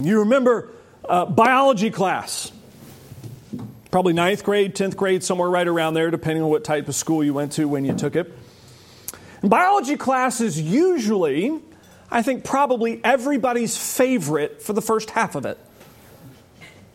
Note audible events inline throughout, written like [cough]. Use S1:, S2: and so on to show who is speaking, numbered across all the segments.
S1: You remember uh, biology class. Probably ninth grade, 10th grade, somewhere right around there, depending on what type of school you went to when you took it. And biology class is usually, I think, probably everybody's favorite for the first half of it.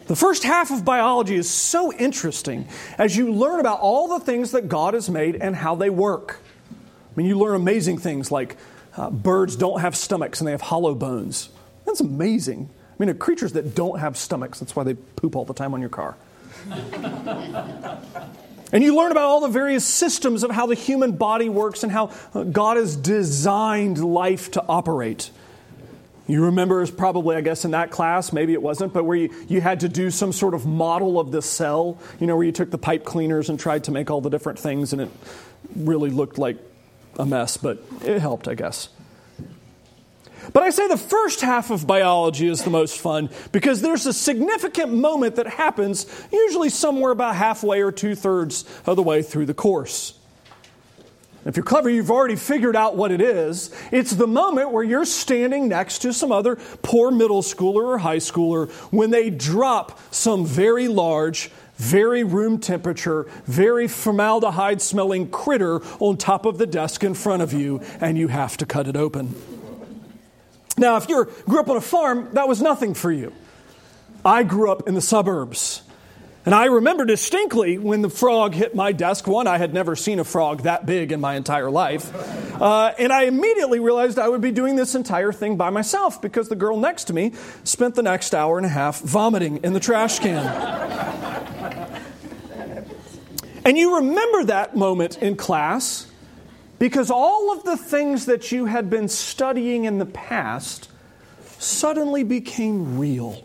S1: The first half of biology is so interesting as you learn about all the things that God has made and how they work. I mean, you learn amazing things like uh, birds don't have stomachs and they have hollow bones. That's amazing. I mean, creatures that don't have stomachs, that's why they poop all the time on your car. [laughs] and you learn about all the various systems of how the human body works and how uh, God has designed life to operate. You remember, is probably, I guess, in that class, maybe it wasn't, but where you, you had to do some sort of model of the cell, you know, where you took the pipe cleaners and tried to make all the different things, and it really looked like a mess, but it helped, I guess. But I say the first half of biology is the most fun because there's a significant moment that happens, usually somewhere about halfway or two thirds of the way through the course. If you're clever, you've already figured out what it is. It's the moment where you're standing next to some other poor middle schooler or high schooler when they drop some very large, very room temperature, very formaldehyde smelling critter on top of the desk in front of you, and you have to cut it open. Now, if you grew up on a farm, that was nothing for you. I grew up in the suburbs. And I remember distinctly when the frog hit my desk. One, I had never seen a frog that big in my entire life. Uh, and I immediately realized I would be doing this entire thing by myself because the girl next to me spent the next hour and a half vomiting in the trash can. and you remember that moment in class because all of the things that you had been studying in the past suddenly became real.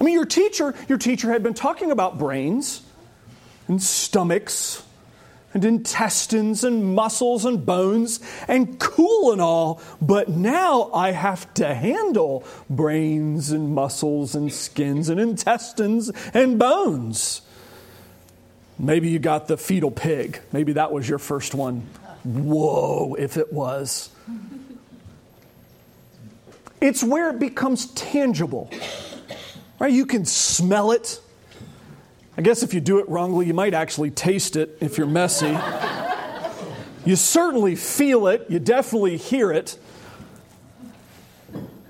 S1: I mean, your teacher, your teacher had been talking about brains and stomachs and intestines and muscles and bones and cool and all, but now I have to handle brains and muscles and skins and intestines and bones. Maybe you got the fetal pig. Maybe that was your first one. Whoa, if it was. It's where it becomes tangible. Right? You can smell it. I guess if you do it wrongly, you might actually taste it if you're messy. you certainly feel it, you definitely hear it.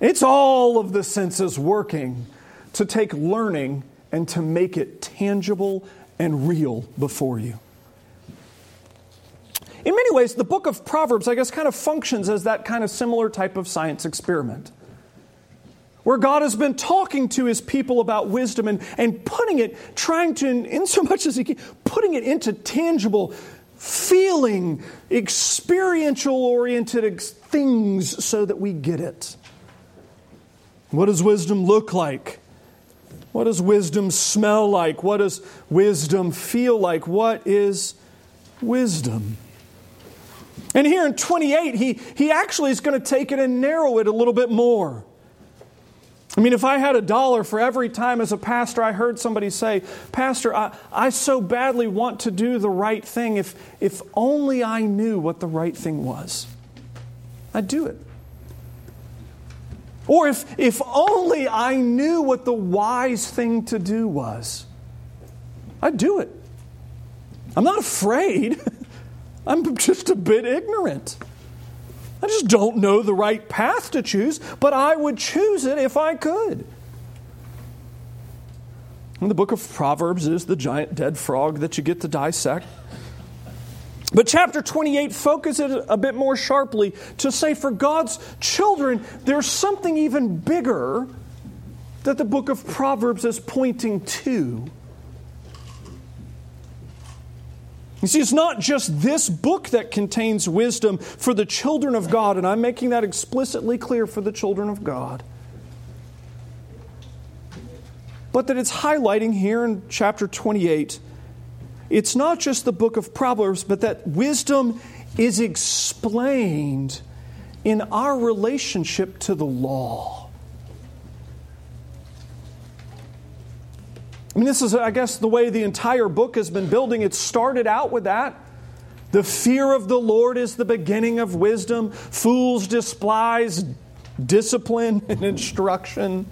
S1: It's all of the senses working to take learning and to make it tangible and real before you. In many ways, the book of Proverbs, I guess, kind of functions as that kind of similar type of science experiment where God has been talking to his people about wisdom and, and putting it, trying to, in so much as he can, putting it into tangible, feeling, experiential oriented things so that we get it. What does wisdom look like? What does wisdom smell like? What does wisdom feel like? What is wisdom? And here in 28, he, he actually is going to take it and narrow it a little bit more. I mean, if I had a dollar for every time as a pastor I heard somebody say, Pastor, I, I so badly want to do the right thing, if, if only I knew what the right thing was, I'd do it. Or if, if only I knew what the wise thing to do was, I'd do it. I'm not afraid, [laughs] I'm just a bit ignorant. I just don't know the right path to choose, but I would choose it if I could. And the book of Proverbs is the giant dead frog that you get to dissect. But chapter 28 focuses a bit more sharply to say for God's children, there's something even bigger that the book of Proverbs is pointing to. You see, it's not just this book that contains wisdom for the children of God, and I'm making that explicitly clear for the children of God. But that it's highlighting here in chapter 28, it's not just the book of Proverbs, but that wisdom is explained in our relationship to the law. I mean, this is, I guess, the way the entire book has been building. It started out with that. The fear of the Lord is the beginning of wisdom. Fools despise discipline and instruction.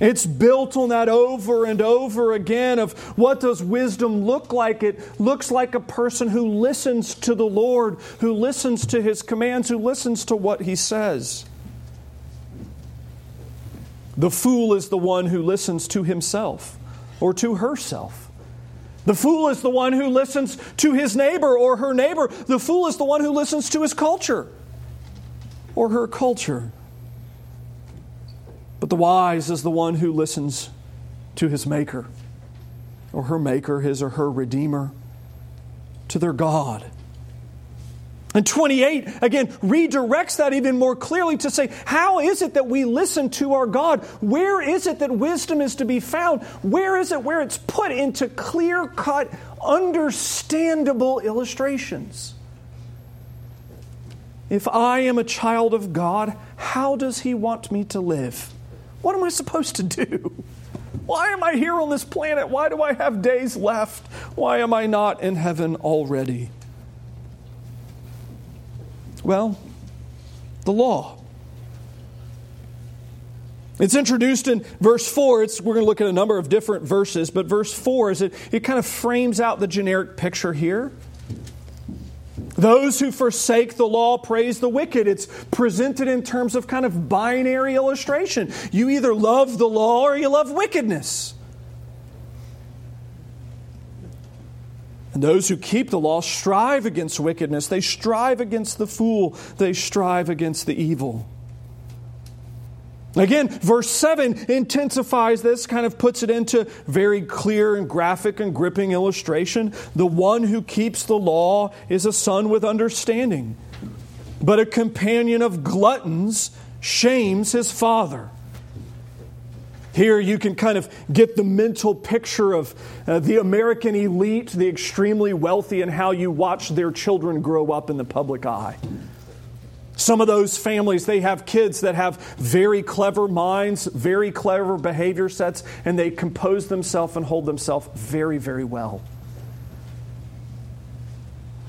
S1: It's built on that over and over again of what does wisdom look like? It looks like a person who listens to the Lord, who listens to his commands, who listens to what he says. The fool is the one who listens to himself or to herself. The fool is the one who listens to his neighbor or her neighbor. The fool is the one who listens to his culture or her culture. But the wise is the one who listens to his maker or her maker, his or her redeemer, to their God. And 28, again, redirects that even more clearly to say, how is it that we listen to our God? Where is it that wisdom is to be found? Where is it where it's put into clear cut, understandable illustrations? If I am a child of God, how does He want me to live? What am I supposed to do? Why am I here on this planet? Why do I have days left? Why am I not in heaven already? Well, the law. It's introduced in verse 4. It's, we're going to look at a number of different verses, but verse 4 is it, it kind of frames out the generic picture here. Those who forsake the law praise the wicked. It's presented in terms of kind of binary illustration. You either love the law or you love wickedness. And those who keep the law strive against wickedness. They strive against the fool. They strive against the evil. Again, verse 7 intensifies this, kind of puts it into very clear and graphic and gripping illustration. The one who keeps the law is a son with understanding, but a companion of gluttons shames his father. Here you can kind of get the mental picture of uh, the American elite, the extremely wealthy, and how you watch their children grow up in the public eye. Some of those families, they have kids that have very clever minds, very clever behavior sets, and they compose themselves and hold themselves very, very well.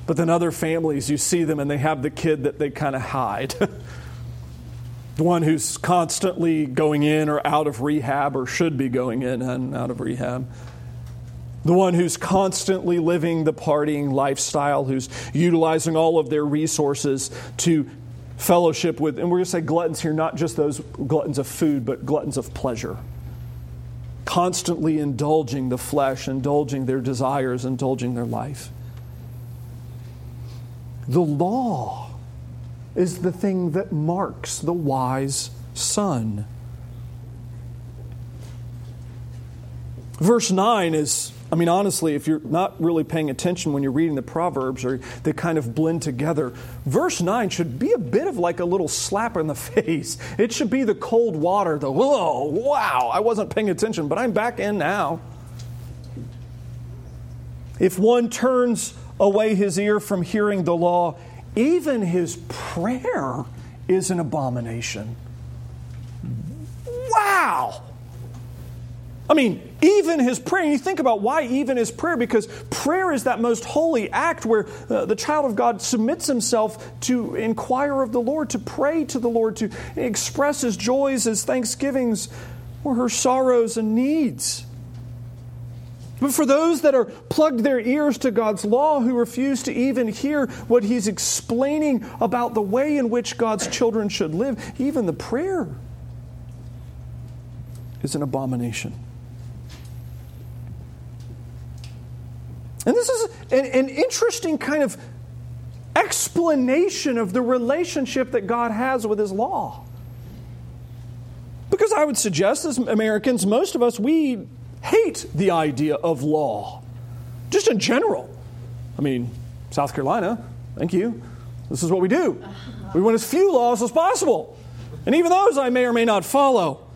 S1: But then other families, you see them and they have the kid that they kind of hide. [laughs] the one who's constantly going in or out of rehab or should be going in and out of rehab the one who's constantly living the partying lifestyle, who's utilizing all of their resources to fellowship with, and we're going to say gluttons here, not just those gluttons of food, but gluttons of pleasure. Constantly indulging the flesh, indulging their desires, indulging their life. The law is the thing that marks the wise son. Verse 9 is I mean, honestly, if you're not really paying attention when you're reading the Proverbs or they kind of blend together, verse 9 should be a bit of like a little slap in the [laughs] face. It should be the cold water, the whoa, wow, I wasn't paying attention, but I'm back in now. If one turns away his ear from hearing the law, even his prayer is an abomination. Wow! I mean, even his prayer, and you think about why even his prayer, because prayer is that most holy act where uh, the child of God submits himself to inquire of the Lord, to pray to the Lord, to express his joys, his thanksgivings, or her sorrows and needs. But for those that are plugged their ears to God's law, who refuse to even hear what he's explaining about the way in which God's children should live, even the prayer is an abomination. And this is an, an interesting kind of explanation of the relationship that God has with His law. Because I would suggest, as Americans, most of us, we hate the idea of law, just in general. I mean, South Carolina, thank you. This is what we do. We want as few laws as possible. And even those I may or may not follow.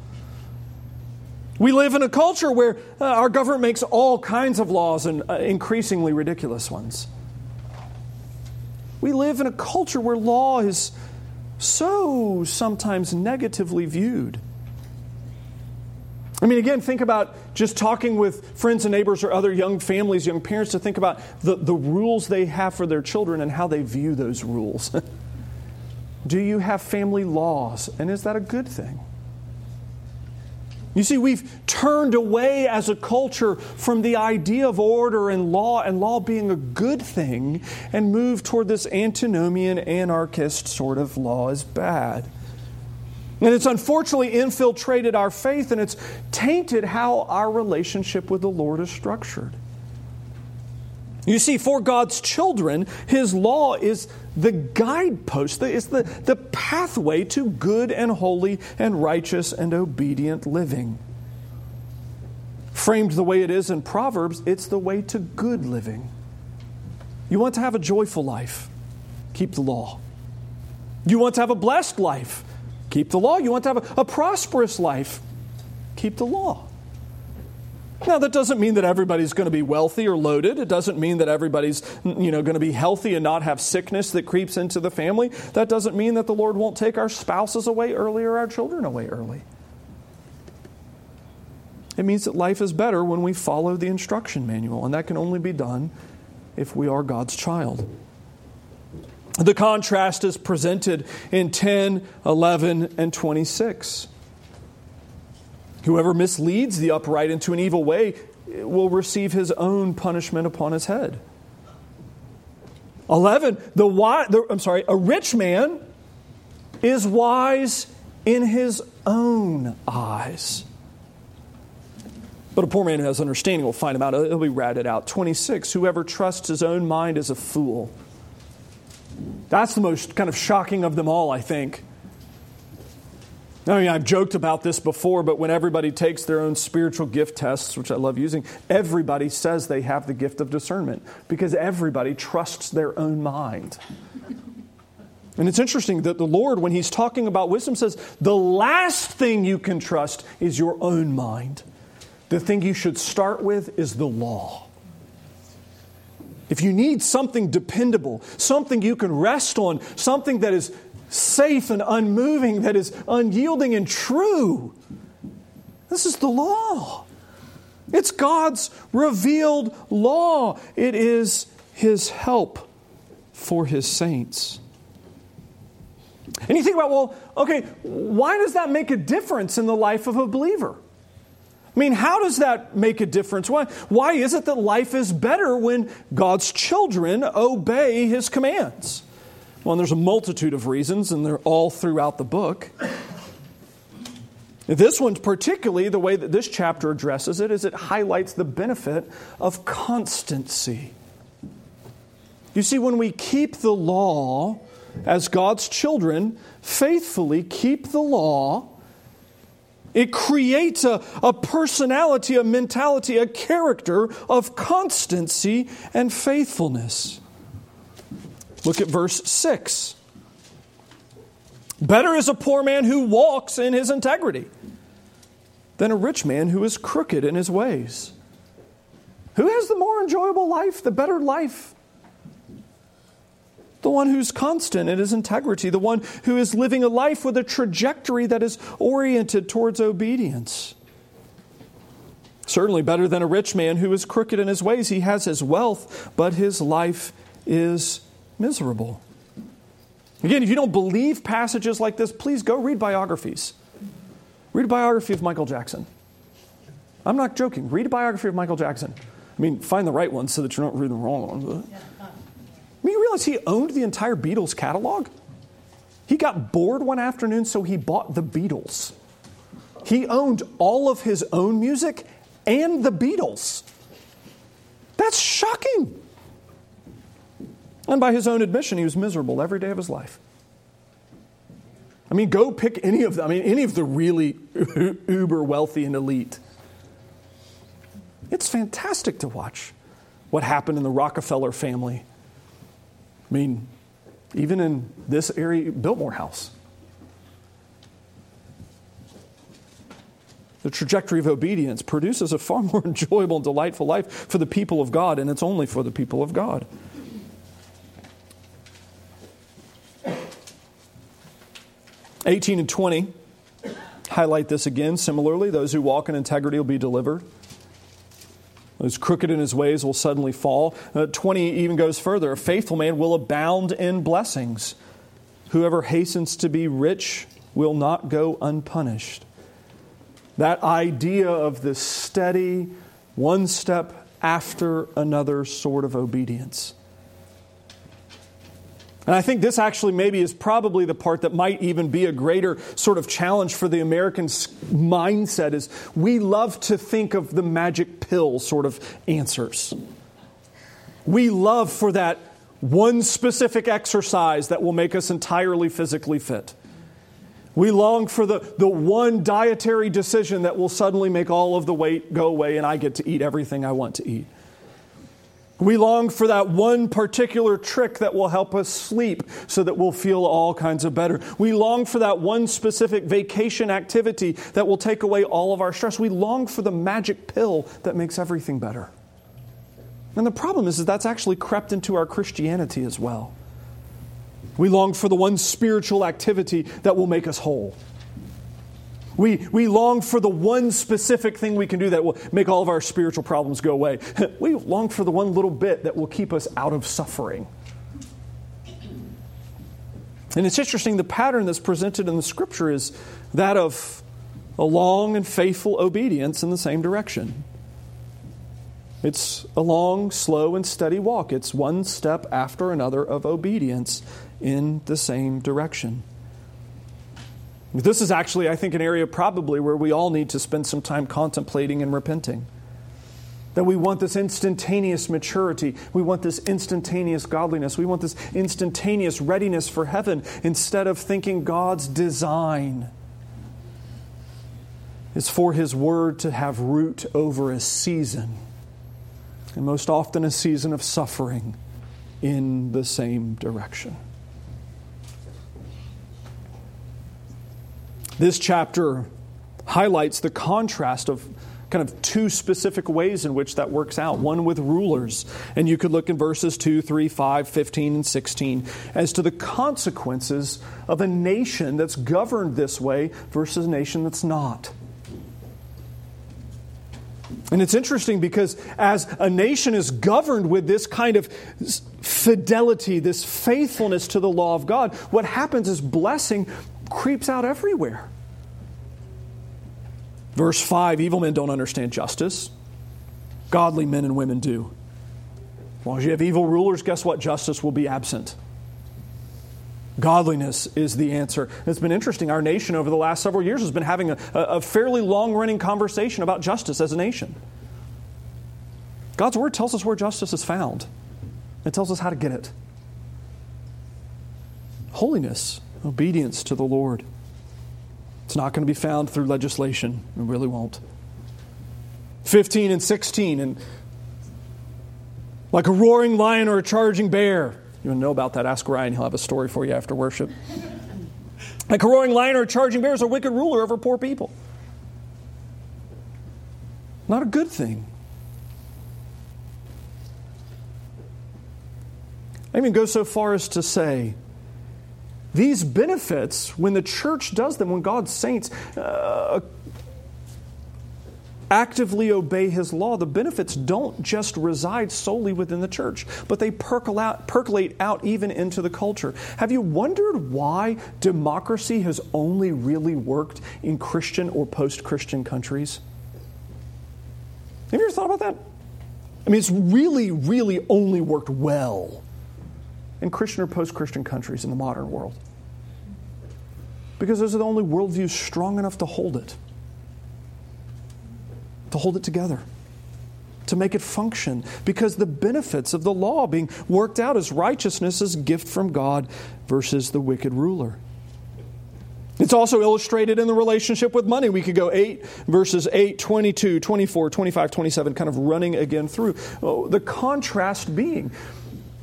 S1: We live in a culture where uh, our government makes all kinds of laws and uh, increasingly ridiculous ones. We live in a culture where law is so sometimes negatively viewed. I mean, again, think about just talking with friends and neighbors or other young families, young parents, to think about the, the rules they have for their children and how they view those rules. [laughs] Do you have family laws? And is that a good thing? You see, we've turned away as a culture from the idea of order and law and law being a good thing and moved toward this antinomian, anarchist sort of law is bad. And it's unfortunately infiltrated our faith and it's tainted how our relationship with the Lord is structured. You see, for God's children, His law is the guidepost, it's the, the pathway to good and holy and righteous and obedient living. Framed the way it is in Proverbs, it's the way to good living. You want to have a joyful life, keep the law. You want to have a blessed life, keep the law. You want to have a, a prosperous life, keep the law. Now, that doesn't mean that everybody's going to be wealthy or loaded. It doesn't mean that everybody's you know, going to be healthy and not have sickness that creeps into the family. That doesn't mean that the Lord won't take our spouses away early or our children away early. It means that life is better when we follow the instruction manual, and that can only be done if we are God's child. The contrast is presented in 10, 11, and 26. Whoever misleads the upright into an evil way will receive his own punishment upon his head. 11, the, wise, the, I'm sorry, a rich man is wise in his own eyes. But a poor man who has understanding will find him out. He'll be ratted out. 26, whoever trusts his own mind is a fool. That's the most kind of shocking of them all, I think. I mean, I've joked about this before, but when everybody takes their own spiritual gift tests, which I love using, everybody says they have the gift of discernment because everybody trusts their own mind. And it's interesting that the Lord, when He's talking about wisdom, says the last thing you can trust is your own mind. The thing you should start with is the law. If you need something dependable, something you can rest on, something that is safe and unmoving, that is unyielding and true. This is the law. It's God's revealed law. It is His help for His saints. And you think about, well, okay, why does that make a difference in the life of a believer? I mean, how does that make a difference? Why, why is it that life is better when God's children obey His commands? Well, there's a multitude of reasons, and they're all throughout the book. This one, particularly, the way that this chapter addresses it, is it highlights the benefit of constancy. You see, when we keep the law as God's children, faithfully keep the law, it creates a, a personality, a mentality, a character of constancy and faithfulness. Look at verse 6. Better is a poor man who walks in his integrity than a rich man who is crooked in his ways. Who has the more enjoyable life, the better life? The one who's constant in his integrity, the one who is living a life with a trajectory that is oriented towards obedience. Certainly better than a rich man who is crooked in his ways. He has his wealth, but his life is miserable. Again, if you don't believe passages like this, please go read biographies. Read a biography of Michael Jackson. I'm not joking. Read a biography of Michael Jackson. I mean, find the right one so that you're not reading the wrong one. I mean, you realize he owned the entire Beatles catalog? He got bored one afternoon, so he bought the Beatles. He owned all of his own music and the Beatles. That's shocking. And by his own admission, he was miserable every day of his life. I mean, go pick any of them. I mean, any of the really [laughs] uber wealthy and elite. It's fantastic to watch what happened in the Rockefeller family. I mean, even in this area, Biltmore House. The trajectory of obedience produces a far [laughs] more enjoyable and delightful life for the people of God, and it's only for the people of God. 18 and 20 highlight this again. Similarly, those who walk in integrity will be delivered. Those crooked in his ways will suddenly fall. Uh, 20 even goes further. A faithful man will abound in blessings. Whoever hastens to be rich will not go unpunished. That idea of this steady, one step after another sort of obedience. And I think this actually maybe is probably the part that might even be a greater sort of challenge for the American mindset is we love to think of the magic pill sort of answers. We love for that one specific exercise that will make us entirely physically fit. We long for the, the one dietary decision that will suddenly make all of the weight go away and I get to eat everything I want to eat. We long for that one particular trick that will help us sleep so that we'll feel all kinds of better. We long for that one specific vacation activity that will take away all of our stress. We long for the magic pill that makes everything better. And the problem is that that's actually crept into our Christianity as well. We long for the one spiritual activity that will make us whole. We, we long for the one specific thing we can do that will make all of our spiritual problems go away. [laughs] we long for the one little bit that will keep us out of suffering. And it's interesting, the pattern that's presented in the scripture is that of a long and faithful obedience in the same direction. It's a long, slow, and steady walk. It's one step after another of obedience in the same direction. This is actually, I think, an area probably where we all need to spend some time contemplating and repenting. That we want this instantaneous maturity. We want this instantaneous godliness. We want this instantaneous readiness for heaven instead of thinking God's design is for His Word to have root over a season, and most often a season of suffering in the same direction. This chapter highlights the contrast of kind of two specific ways in which that works out. One with rulers, and you could look in verses 2, 3, 5, 15, and 16 as to the consequences of a nation that's governed this way versus a nation that's not. And it's interesting because as a nation is governed with this kind of fidelity, this faithfulness to the law of God, what happens is blessing creeps out everywhere. Verse 5 evil men don't understand justice, godly men and women do. As long as you have evil rulers, guess what? Justice will be absent. Godliness is the answer. It's been interesting. Our nation over the last several years has been having a, a fairly long running conversation about justice as a nation. God's Word tells us where justice is found, it tells us how to get it. Holiness obedience to the Lord. It's not going to be found through legislation. It really won't. 15 and 16, and like a roaring lion or a charging bear. You want to know about that? Ask Ryan. He'll have a story for you after worship. [laughs] Like a roaring lion or a charging bear is a wicked ruler over poor people. Not a good thing. I even go so far as to say these benefits, when the church does them, when God's saints uh, actively obey His law, the benefits don't just reside solely within the church, but they percolate out, even into the culture. Have you wondered why democracy has only really worked in Christian or post Christian countries? Have you ever thought about that? I mean, it's really, really only worked well in Christian or post Christian countries in the modern world. Because those are the only worldviews strong enough to hold it, to hold it together, to make it function. Because the benefits of the law being worked out as righteousness as gift from God versus the wicked ruler. It's also illustrated in the relationship with money. We could go 8 verses 8, 22, 24, 25, 27, kind of running again through. Oh, the contrast being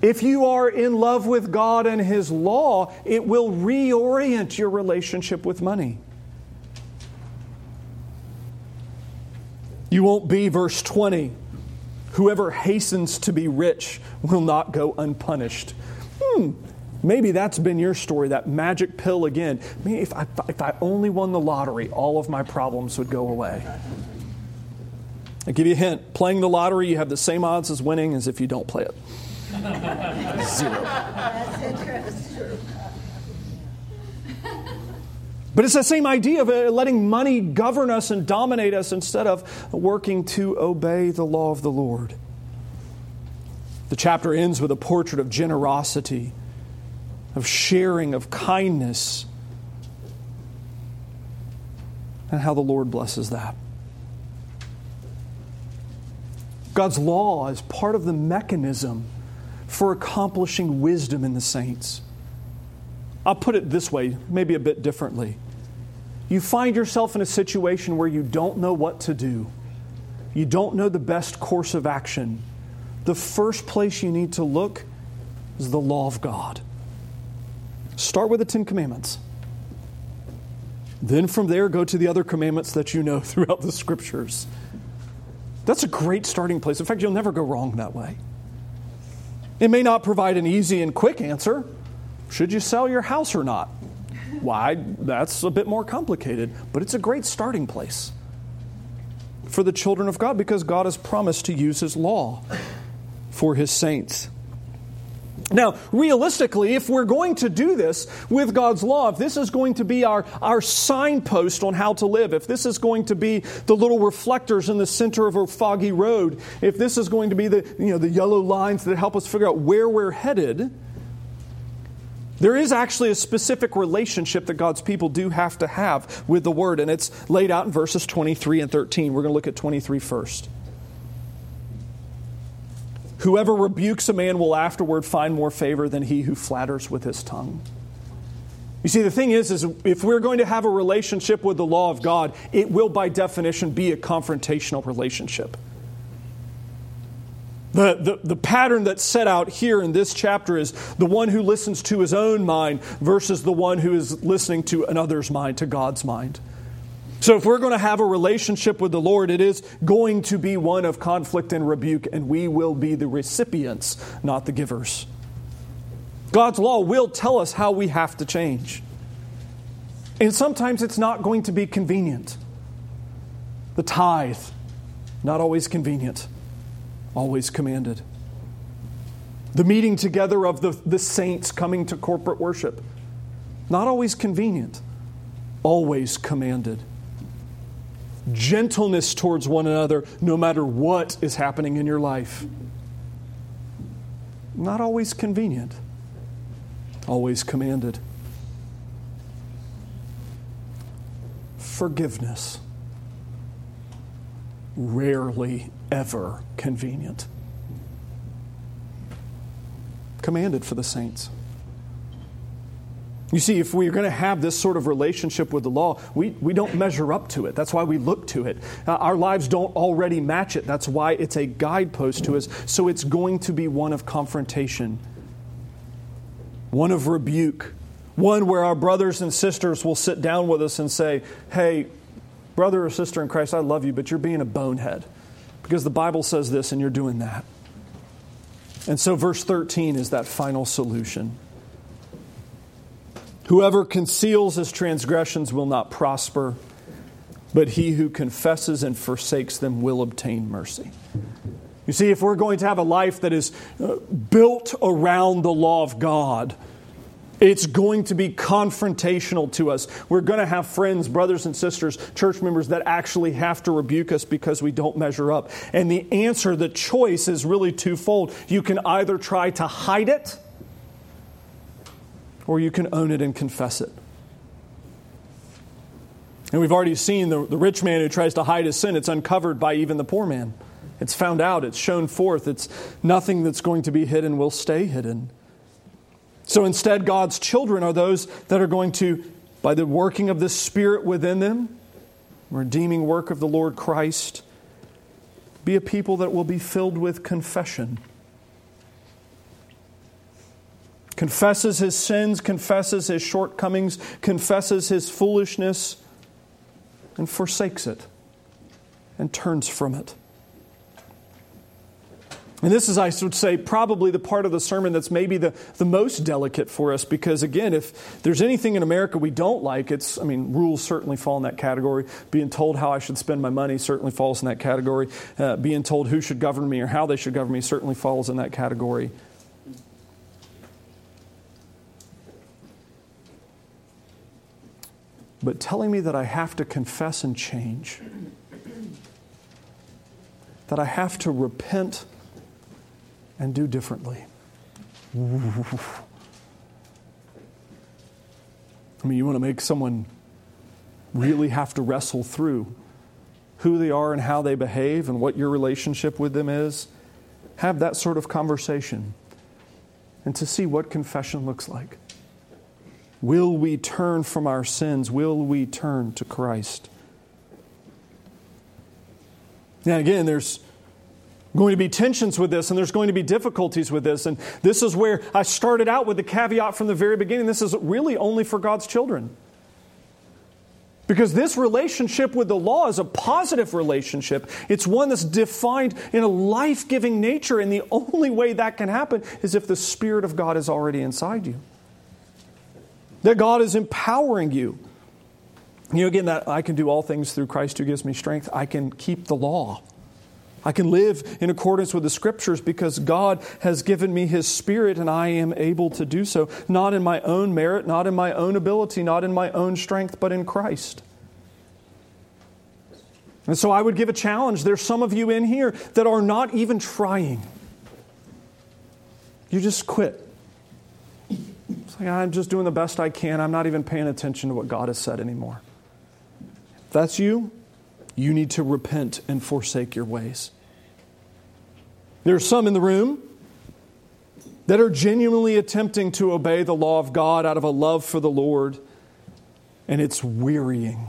S1: if you are in love with God and His law, it will reorient your relationship with money. You won't be, verse 20, whoever hastens to be rich will not go unpunished. Hmm, maybe that's been your story, that magic pill again. If I, if I only won the lottery, all of my problems would go away. I give you a hint playing the lottery, you have the same odds as winning as if you don't play it. [laughs] Zero. But it's the same idea of uh, letting money govern us and dominate us instead of working to obey the law of the Lord. The chapter ends with a portrait of generosity, of sharing, of kindness, and how the Lord blesses that. God's law is part of the mechanism for accomplishing wisdom in the saints. I'll put it this way, maybe a bit differently. You find yourself in a situation where you don't know what to do, you don't know the best course of action. The first place you need to look is the law of God. Start with the Ten Commandments. Then from there, go to the other commandments that you know [laughs] throughout the scriptures. That's a great starting place. In fact, you'll never go wrong that way. It may not provide an easy and quick answer. Should you sell your house or not? Why? That's a bit more complicated, but it's a great starting place for the children of God because God has promised to use His law for His saints. Now, realistically, if we're going to do this with God's law, if this is going to be our, our signpost on how to live, if this is going to be the little reflectors in the center of a foggy road, if this is going to be the, you know, the yellow lines that help us figure out where we're headed, there is actually a specific relationship that God's people do have to have with the Word, and it's laid out in verses 23 and 13. We're going to look at 23 first. Whoever rebukes a man will afterward find more favor than he who flatters with his tongue. You see, the thing is, is if we're going to have a relationship with the law of God, it will by definition be a confrontational relationship. The, the, the pattern that's set out here in this chapter is the one who listens to his own mind versus the one who is listening to another's mind, to God's mind. So, if we're going to have a relationship with the Lord, it is going to be one of conflict and rebuke, and we will be the recipients, not the givers. God's law will tell us how we have to change. And sometimes it's not going to be convenient. The tithe, not always convenient, always commanded. The meeting together of the, the saints coming to corporate worship, not always convenient, always commanded gentleness towards one another no matter what is happening in your life. Not always convenient, always commanded. Forgiveness, rarely ever convenient. Commanded for the saints. You see, if we're going to have this sort of relationship with the law, we, we don't measure up to it. That's why we look to it. Uh, our lives don't already match it. That's why it's a guidepost to us. So it's going to be one of confrontation, one of rebuke, one where our brothers and sisters will sit down with us and say, Hey, brother or sister in Christ, I love you, but you're being a bonehead because the Bible says this and you're doing that. And so, verse 13 is that final solution. Whoever conceals his transgressions will not prosper, but he who confesses and forsakes them will obtain mercy. You see, if we're going to have a life that is uh, built around the law of God, it's going to be confrontational to us. We're going to have friends, brothers and sisters, church members that actually have to rebuke us because we don't measure up. And the answer, the choice is really twofold. You can either try to hide it or you can own it and confess it. And we've already seen the, the rich man who tries to hide his sin, it's uncovered by even the poor man. It's found out, it's shown forth. It's nothing that's going to be hidden will stay hidden. So instead, God's children are those that are going to, by the working of the Spirit within them, redeeming work of the Lord Christ, be a people that will be filled with confession confesses his sins, confesses his shortcomings, confesses his foolishness, and forsakes it and turns from it. And this is, I would say, probably the part of the sermon that's maybe the, the most delicate for us because, again, if there's anything in America we don't like, it's, I mean, rules certainly fall in that category. Being told how I should spend my money certainly falls in that category. Uh, being told who should govern me or how they should govern me certainly falls in that category. But telling me that I have to confess and change, that I have to repent and do differently. I mean, you want to make someone really have to wrestle through who they are and how they behave and what your relationship with them is. Have that sort of conversation and to see what confession looks like. Will we turn from our sins? Will we turn to Christ? Now, again, there's going to be tensions with this and there's going to be difficulties with this. And this is where I started out with the caveat from the very beginning this is really only for God's children. Because this relationship with the law is a positive relationship. It's one that's defined in a life giving nature, and the only way that can happen is if the Spirit of God is already inside you. That God is empowering you. You know, again, that I can do all things through Christ who gives me strength. I can keep the law. I can live in accordance with the scriptures because God has given me His Spirit and I am able to do so, not in my own merit, not in my own ability, not in my own strength, but in Christ. And so I would give a challenge. There's some of you in here that are not even trying. You just quit. I'm just doing the best I can. I'm not even paying attention to what God has said anymore. If that's you, you need to repent and forsake your ways. There are some in the room that are genuinely attempting to obey the law of God out of a love for the Lord, and it's wearying.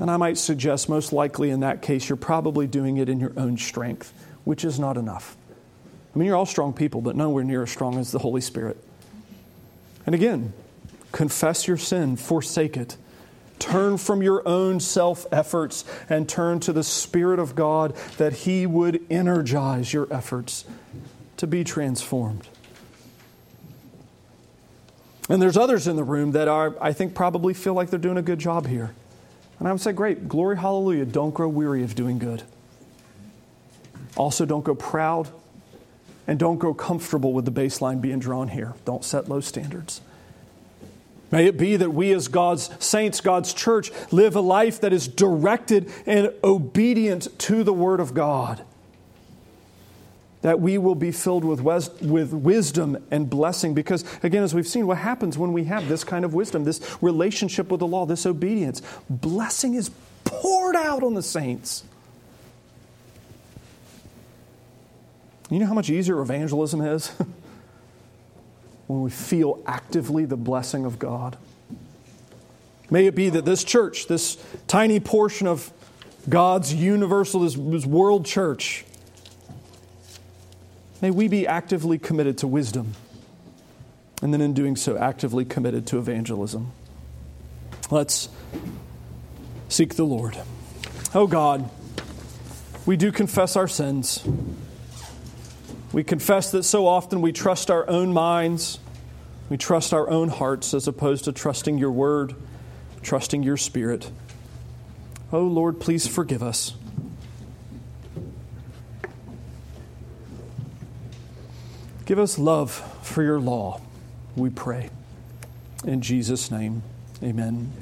S1: And I might suggest, most likely in that case, you're probably doing it in your own strength, which is not enough. I mean, you're all strong people, but nowhere near as strong as the Holy Spirit. And again, confess your sin, forsake it. Turn from your own self efforts and turn to the Spirit of God that He would energize your efforts to be transformed. And there's others in the room that are, I think, probably feel like they're doing a good job here. And I would say, great, glory, hallelujah. Don't grow weary of doing good. Also, don't go proud and don't grow comfortable with the baseline being drawn here. Don't set low standards. May it be that we, as God's saints, God's church, live a life that is directed and obedient to the Word of God. That we will be filled with, wes- with wisdom and blessing. Because, again, as we've seen, what happens when we have this kind of wisdom, this relationship with the law, this obedience? Blessing is poured out on the saints. You know how much easier evangelism is? [laughs] when we feel actively the blessing of God. May it be that this church, this tiny portion of God's universal, this, this world church, may we be actively committed to wisdom, and then in doing so, actively committed to evangelism. Let's seek the Lord. Oh God, we do confess our sins. We confess that so often we trust our own minds, we trust our own hearts as opposed to trusting your word, trusting your spirit. Oh Lord, please forgive us. Give us love for your law, we pray. In Jesus' name, amen.